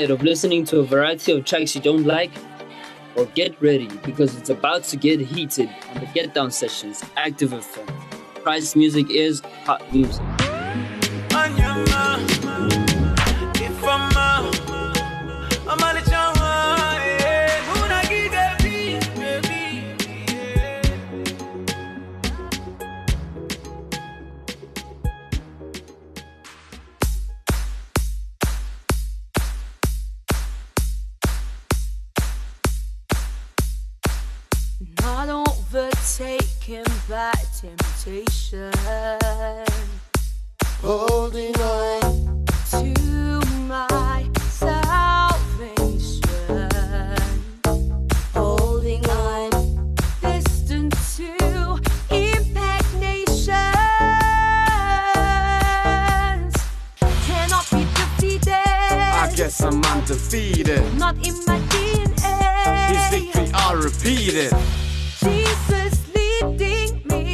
tired of listening to a variety of tracks you don't like? Well, get ready because it's about to get heated on the Get Down Sessions Active FM. Price music is hot music. Not overtaken by temptation. Holding on to my salvation. Holding on, destined to impact nations. Cannot be defeated. I guess I'm undefeated. Not in my DNA. I'll repeat it. Jesus leading me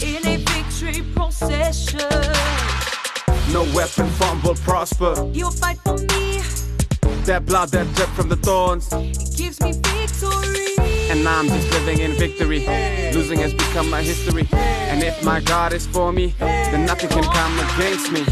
in a victory procession. No weapon formed will prosper. He'll fight for me, That blood that dripped from the thorns. it gives me victory. And I'm just living in victory. Losing has become my history. And if my God is for me, then nothing can come against me.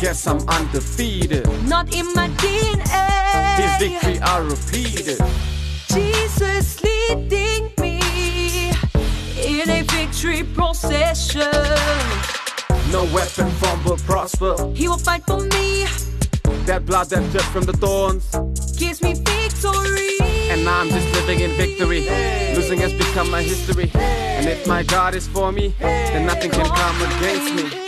Guess I'm undefeated. Not in my DNA. His victory, I'll repeat it. Jesus leading me in a victory procession. No weapon formed will prosper. He will fight for me, That blood that dripped from the thorns. gives me victory. And I'm just living in victory. Losing has become my history. And if my God is for me, then nothing can come against me.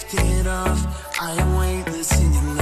Lifted off. I am weightless in your love.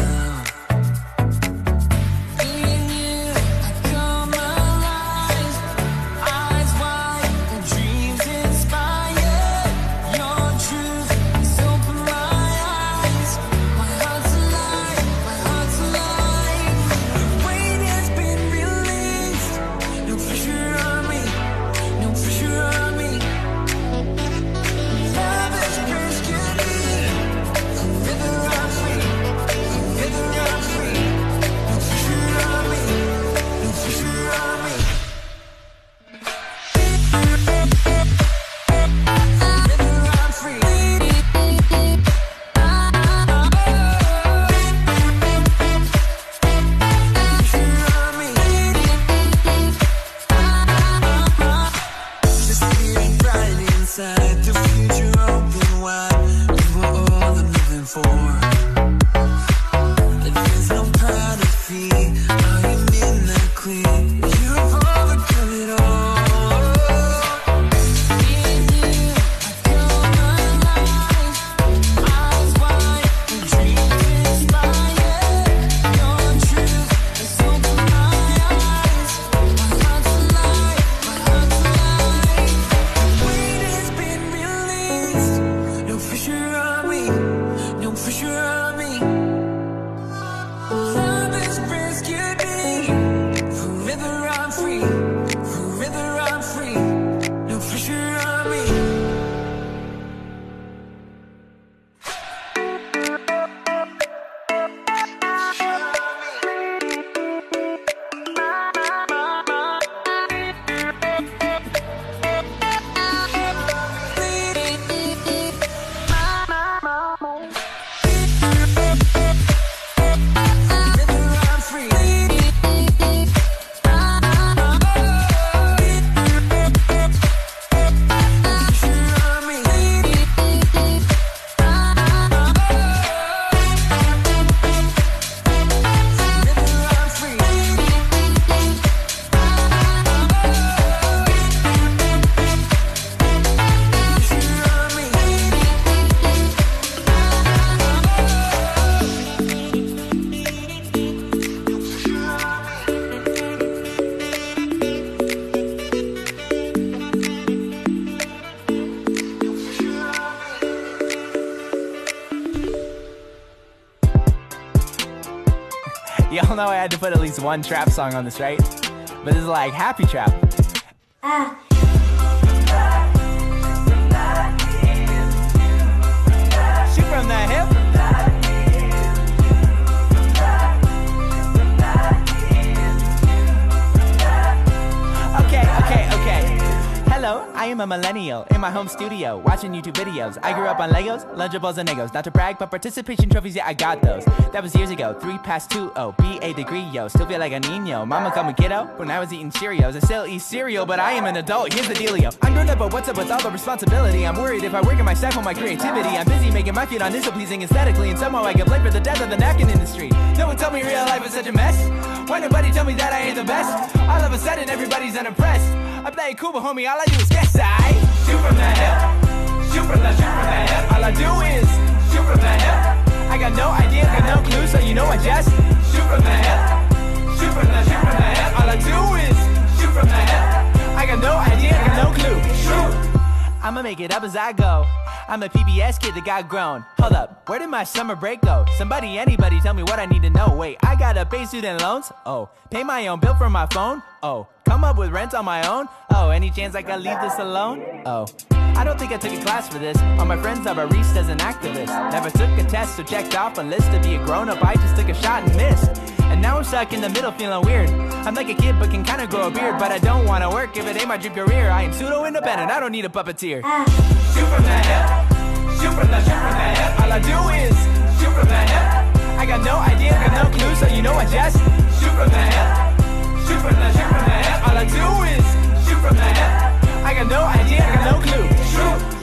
Put at least one trap song on this, right? But this is like happy trap. Shoot Hello, I am a millennial in my home studio watching YouTube videos. I grew up on Legos, Lunchables, and Legos. Not to brag, but participation trophies, yeah, I got those. That was years ago. Three past two, oh, be a degree, yo. Still feel like a Nino. Mama called me kiddo when I was eating Cheerios. I still eat cereal, but I am an adult. Here's the dealio. I'm grown up, but what's up with all the responsibility? I'm worried if I work in my stifle my creativity. I'm busy making my feet on this so pleasing aesthetically, and somehow I get blamed for the death of the napkin industry. No one told me real life is such a mess. Why nobody tell me that I ain't the best? All of a sudden, everybody's unimpressed. I play cool, but homie, all I do is guess I shoot from the hip, shoot from the shoot from the hip. All I do is shoot from the hip. I got no idea, got no clue, so you know I just shoot from the hip, shoot from the shoot from the hip. All I do is shoot from the hip. I got no idea, got no clue. Shoot. I'ma make it up as I go. I'm a PBS kid that got grown. Hold up, where did my summer break go? Somebody, anybody, tell me what I need to know. Wait, I gotta pay suit and loans? Oh, pay my own bill for my phone? Oh, come up with rent on my own? Oh, any chance I can leave this alone? Oh. I don't think I took a class for this. All my friends are baristas as an activist. Never took a test or checked off a list to be a grown up. I just took a shot and missed. And now I'm stuck in the middle feeling weird. I'm like a kid but can kinda grow a beard. But I don't wanna work if it ain't my dream career. I am pseudo independent, I don't need a puppeteer. Shoot from the hip, shoot from the, shoot from the hip. All I do is shoot from the hip. I got no idea, got no clue, so you know I just shoot from the hip, shoot from the, shoot from the hip. All I do is shoot from the hip. I got no idea, I got no clue. Shoot.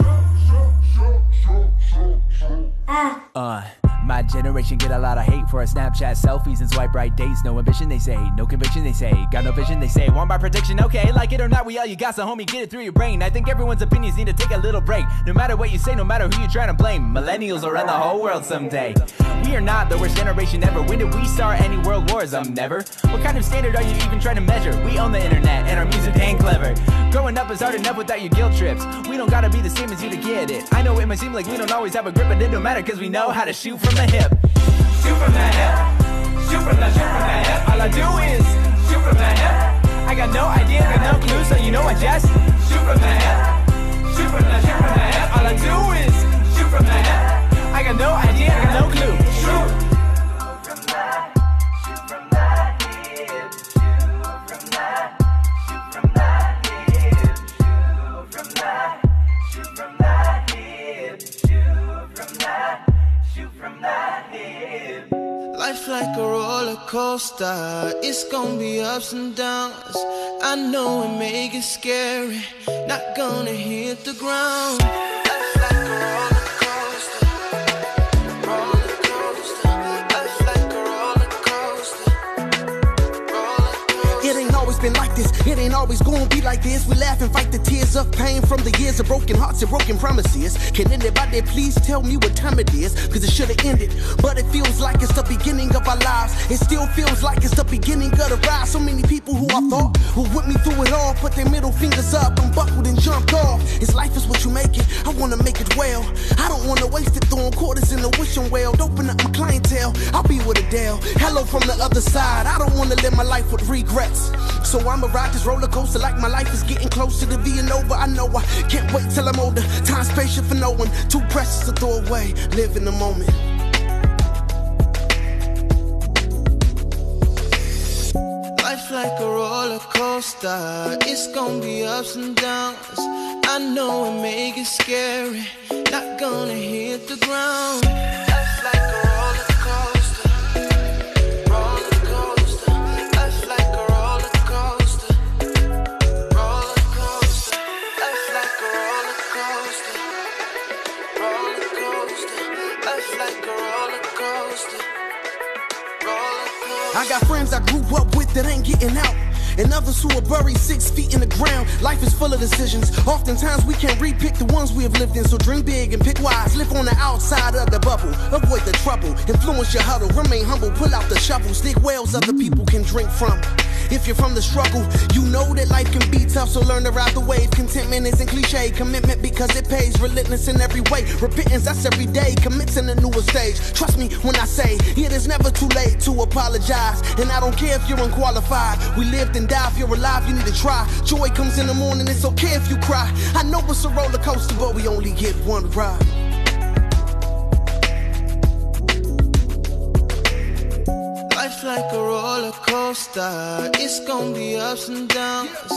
Uh, my generation get a lot of hate for our Snapchat selfies and swipe right dates. No ambition, they say. No conviction, they say. Got no vision, they say. One by prediction, okay. Like it or not, we all you got, so homie, get it through your brain. I think everyone's opinions need to take a little break. No matter what you say, no matter who you're trying to blame. Millennials will run the whole world someday. We are not the worst generation ever. When did we start any world wars? Um, never. What kind of standard are you even trying to measure? We own the internet and our music ain't clever. Growing up is hard enough without your guilt trips. We don't gotta be the same as you to get it. I know it might seem like we don't always have a grip, but it don't matter cause we know how to shoot from the hip. Shoot from the hip. Shoot from the, shoot from the hip. All I do is shoot from the hip. I got no idea, got no clue, so you know I just shoot from the hip. Shoot from the, shoot from the hip. All I do is shoot from the hip. I got no idea, got no clue. Shoot. Like a roller coaster, it's gonna be ups and downs. I know it may get scary, not gonna hit the ground. Been like this. It ain't always gonna be like this. We laugh and fight the tears of pain from the years of broken hearts and broken promises. Can anybody please tell me what time it is? Cause it should've ended. But it feels like it's the beginning of our lives. It still feels like it's the beginning of the ride. So many people who I thought who with me through it all put their middle fingers up and buckled and jumped off. It's life is what you make it. I wanna make it well. I don't wanna waste it throwing quarters in the wishing well. Open up my clientele. I'll be with Adele. Hello from the other side. I don't wanna live my life with regrets. So I'ma ride this roller coaster like my life is getting closer to being over. I know I can't wait till I'm older. Time's patient for no one. Too precious to throw away. Live in the moment. Life like a roller coaster, it's gonna be ups and downs. I know it may get scary, not gonna hit the ground. Life like I grew up with that ain't getting out. And others who are buried six feet in the ground. Life is full of decisions. Oftentimes we can't repick the ones we have lived in. So dream big and pick wise. Live on the outside of the bubble. Avoid the trouble. Influence your huddle. Remain humble. Pull out the shovels. Dig wells other people can drink from. If you're from the struggle, you know that life can be tough, so learn to ride the wave. Contentment isn't cliche, commitment because it pays. Relentless in every way, repentance that's every day. Commits in a newer stage. Trust me when I say it is never too late to apologize. And I don't care if you're unqualified. We lived and died. If you're alive, you need to try. Joy comes in the morning. It's okay if you cry. I know it's a roller coaster, but we only get one ride. Roller coaster, it's gonna be ups and downs.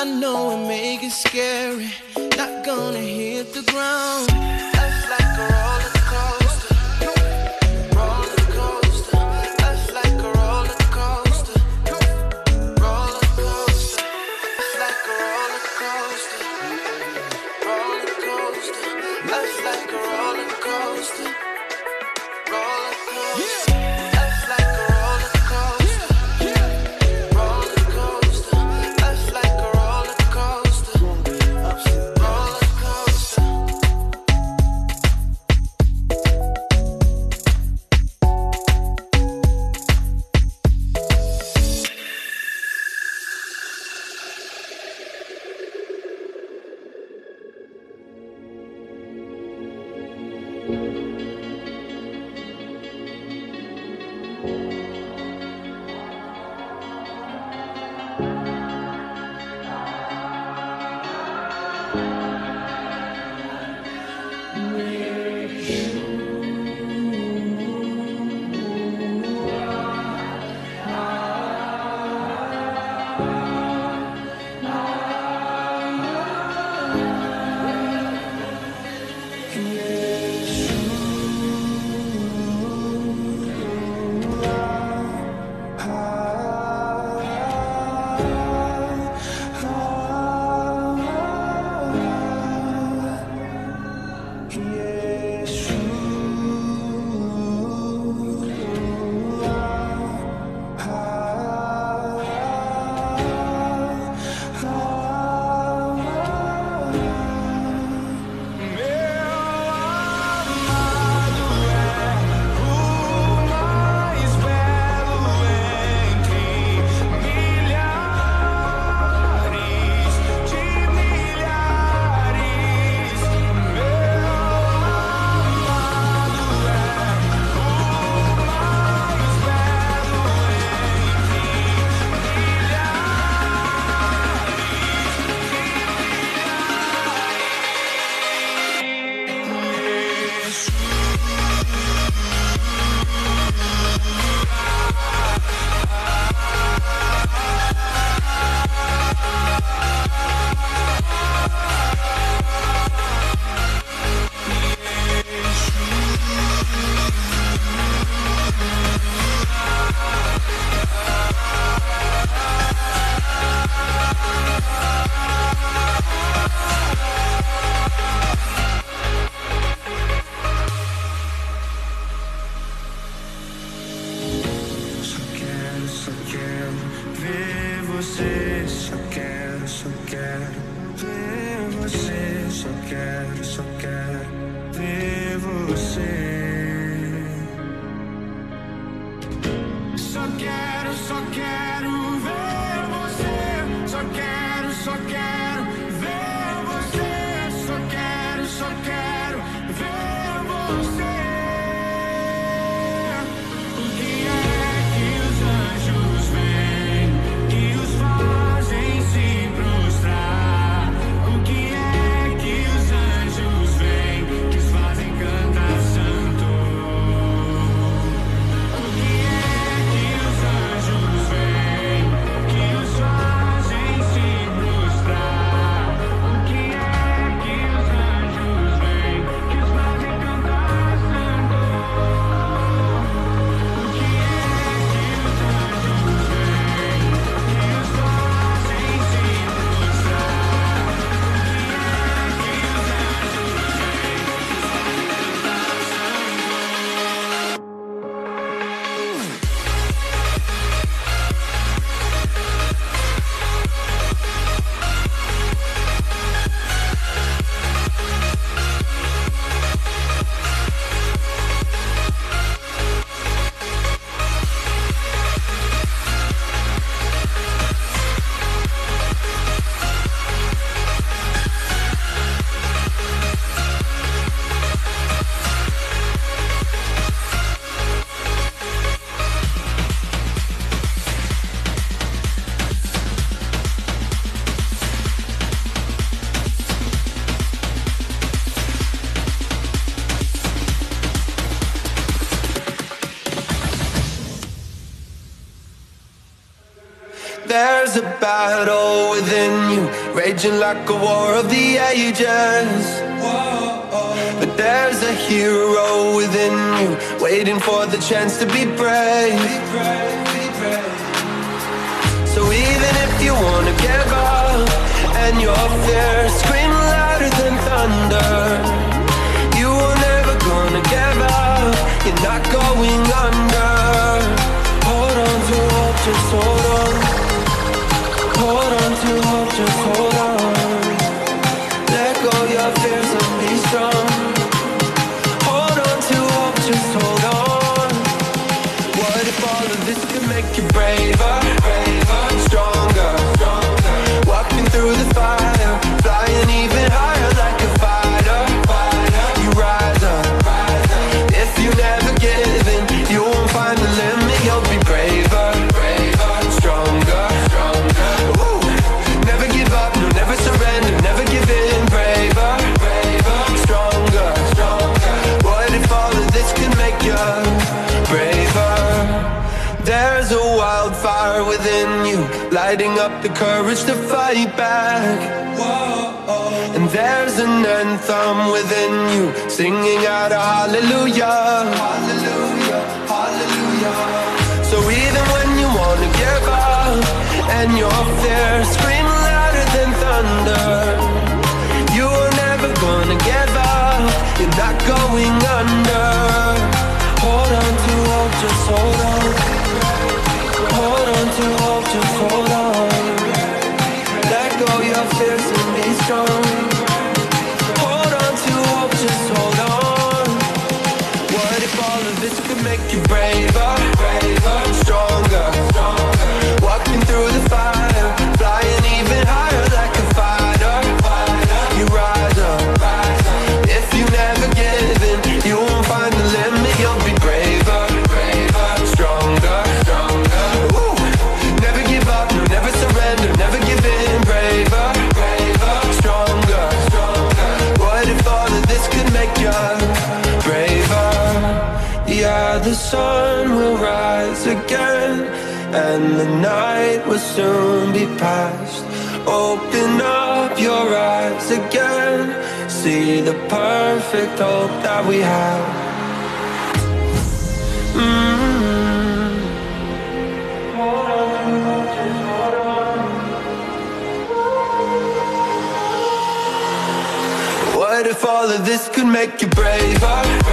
I know it may get scary, not gonna hit the ground. Life like a roller say within you, raging like a war of the ages. But there's a hero within you, waiting for the chance to be brave. So even if you wanna give up, and your fear scream louder than thunder, you are never gonna give up. You're not going under. Hold on to hope, just hold. fire within you, lighting up the courage to fight back. And there's an anthem within you, singing out a hallelujah. Hallelujah, hallelujah. So even when you wanna give up, and your there scream louder than thunder. show. soon be past. Open up your eyes again. See the perfect hope that we have. Mm. What if all of this could make you braver?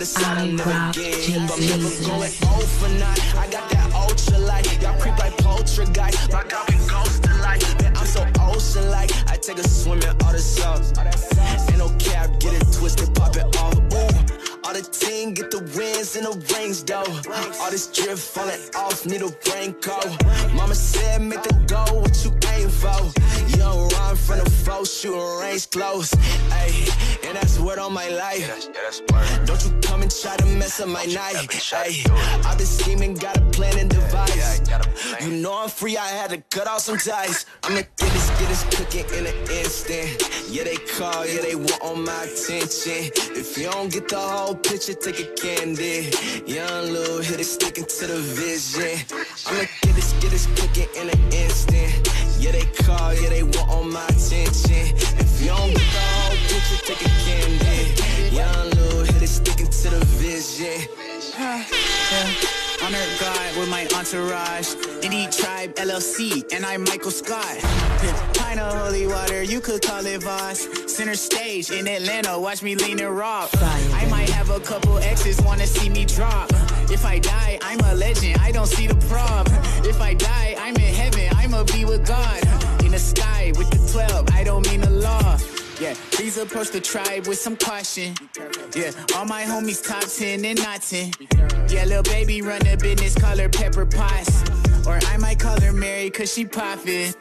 Put my pride I never give. I'm never going over not. Foe, shooting range close. Ayy, and that's word on my life. Don't you come and try to mess up my night. Ayy, I've been scheming, got a plan and device. You know I'm free, I had to cut off some ties. I'ma get this, get this cooking in an instant. Yeah, they call, yeah, they want on my attention. If you don't get the whole picture, take a candy. Young little hit it, sticking to the vision. I'ma get this, get this cooking in an instant. Yeah, they call, yeah, they want all my attention. If you don't get the whole picture, take a candy. Young little hit it, sticking to the vision. Honor God with my entourage. Indie Tribe LLC, and I'm Michael Scott. Pint of holy water, you could call it Voss. Center stage in Atlanta, watch me lean and rock. I might have a couple exes wanna see me drop. If I die, I'm a legend, I don't see the prob. If I die, I'm in heaven, I'ma be with God. In the sky with the 12, I don't mean the law. Yeah, please approach the tribe with some caution. Yeah, all my homies top 10 and not 10. Yeah, little baby run a business, her Pepper Potts. Or I might call her Mary cause she poppin'.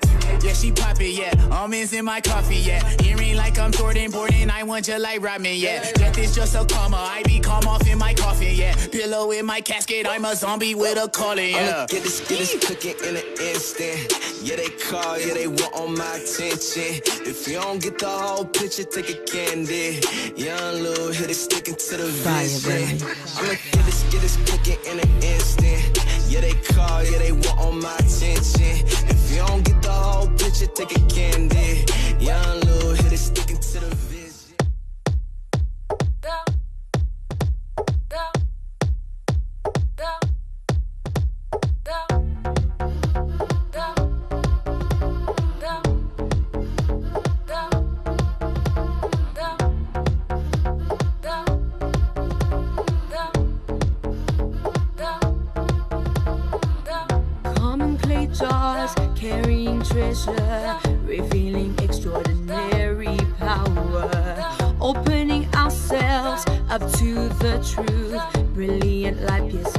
Yeah, she poppin', yeah. Almonds in my coffee, yeah. Earring like I'm Jordan Borden, I want you like Rodman, yeah. Death is just a comma, uh, I be calm off in my coffin, yeah. Pillow in my casket, I'm a zombie with a calling, I'ma get this, get this cooking in an instant. Yeah, they call, yeah, they want on my attention. If you don't get the whole picture, take a candy. Young little hit it, sticking to the Fire, vision. I'ma get this, get this cooking in an instant. Yeah, they call, yeah, they want all my attention. If you don't get the whole picture, take a candy. Young little hit it, sticking treasure, revealing extraordinary power. Opening ourselves up to the truth, brilliant light piercing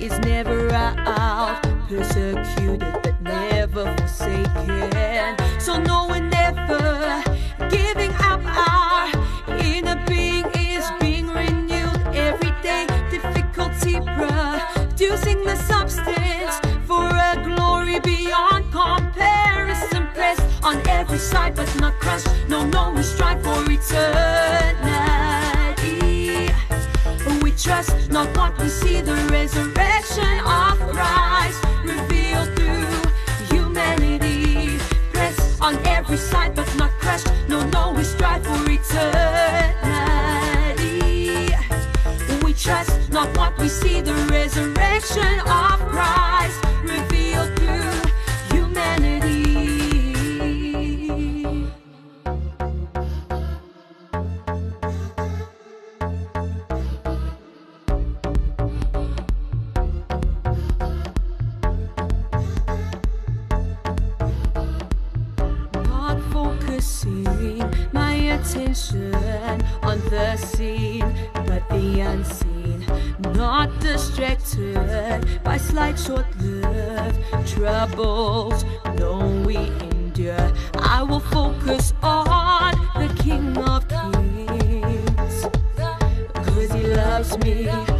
is never out. Persecuted, but never forsaken. So no, we're never giving up. Our inner being is being renewed every day. Difficulty producing the substance for a glory beyond comparison. Pressed on every side, but not crushed. No, no, we strive for eternity. Trust not what we see, the resurrection of Christ revealed through humanity. Pressed on every side, but not crushed. No, no, we strive for eternity. We trust not what we see, the resurrection of Christ attention on the scene, but the unseen, not distracted by slight short-lived troubles. No, we endure. I will focus on the King of Kings, cause he loves me.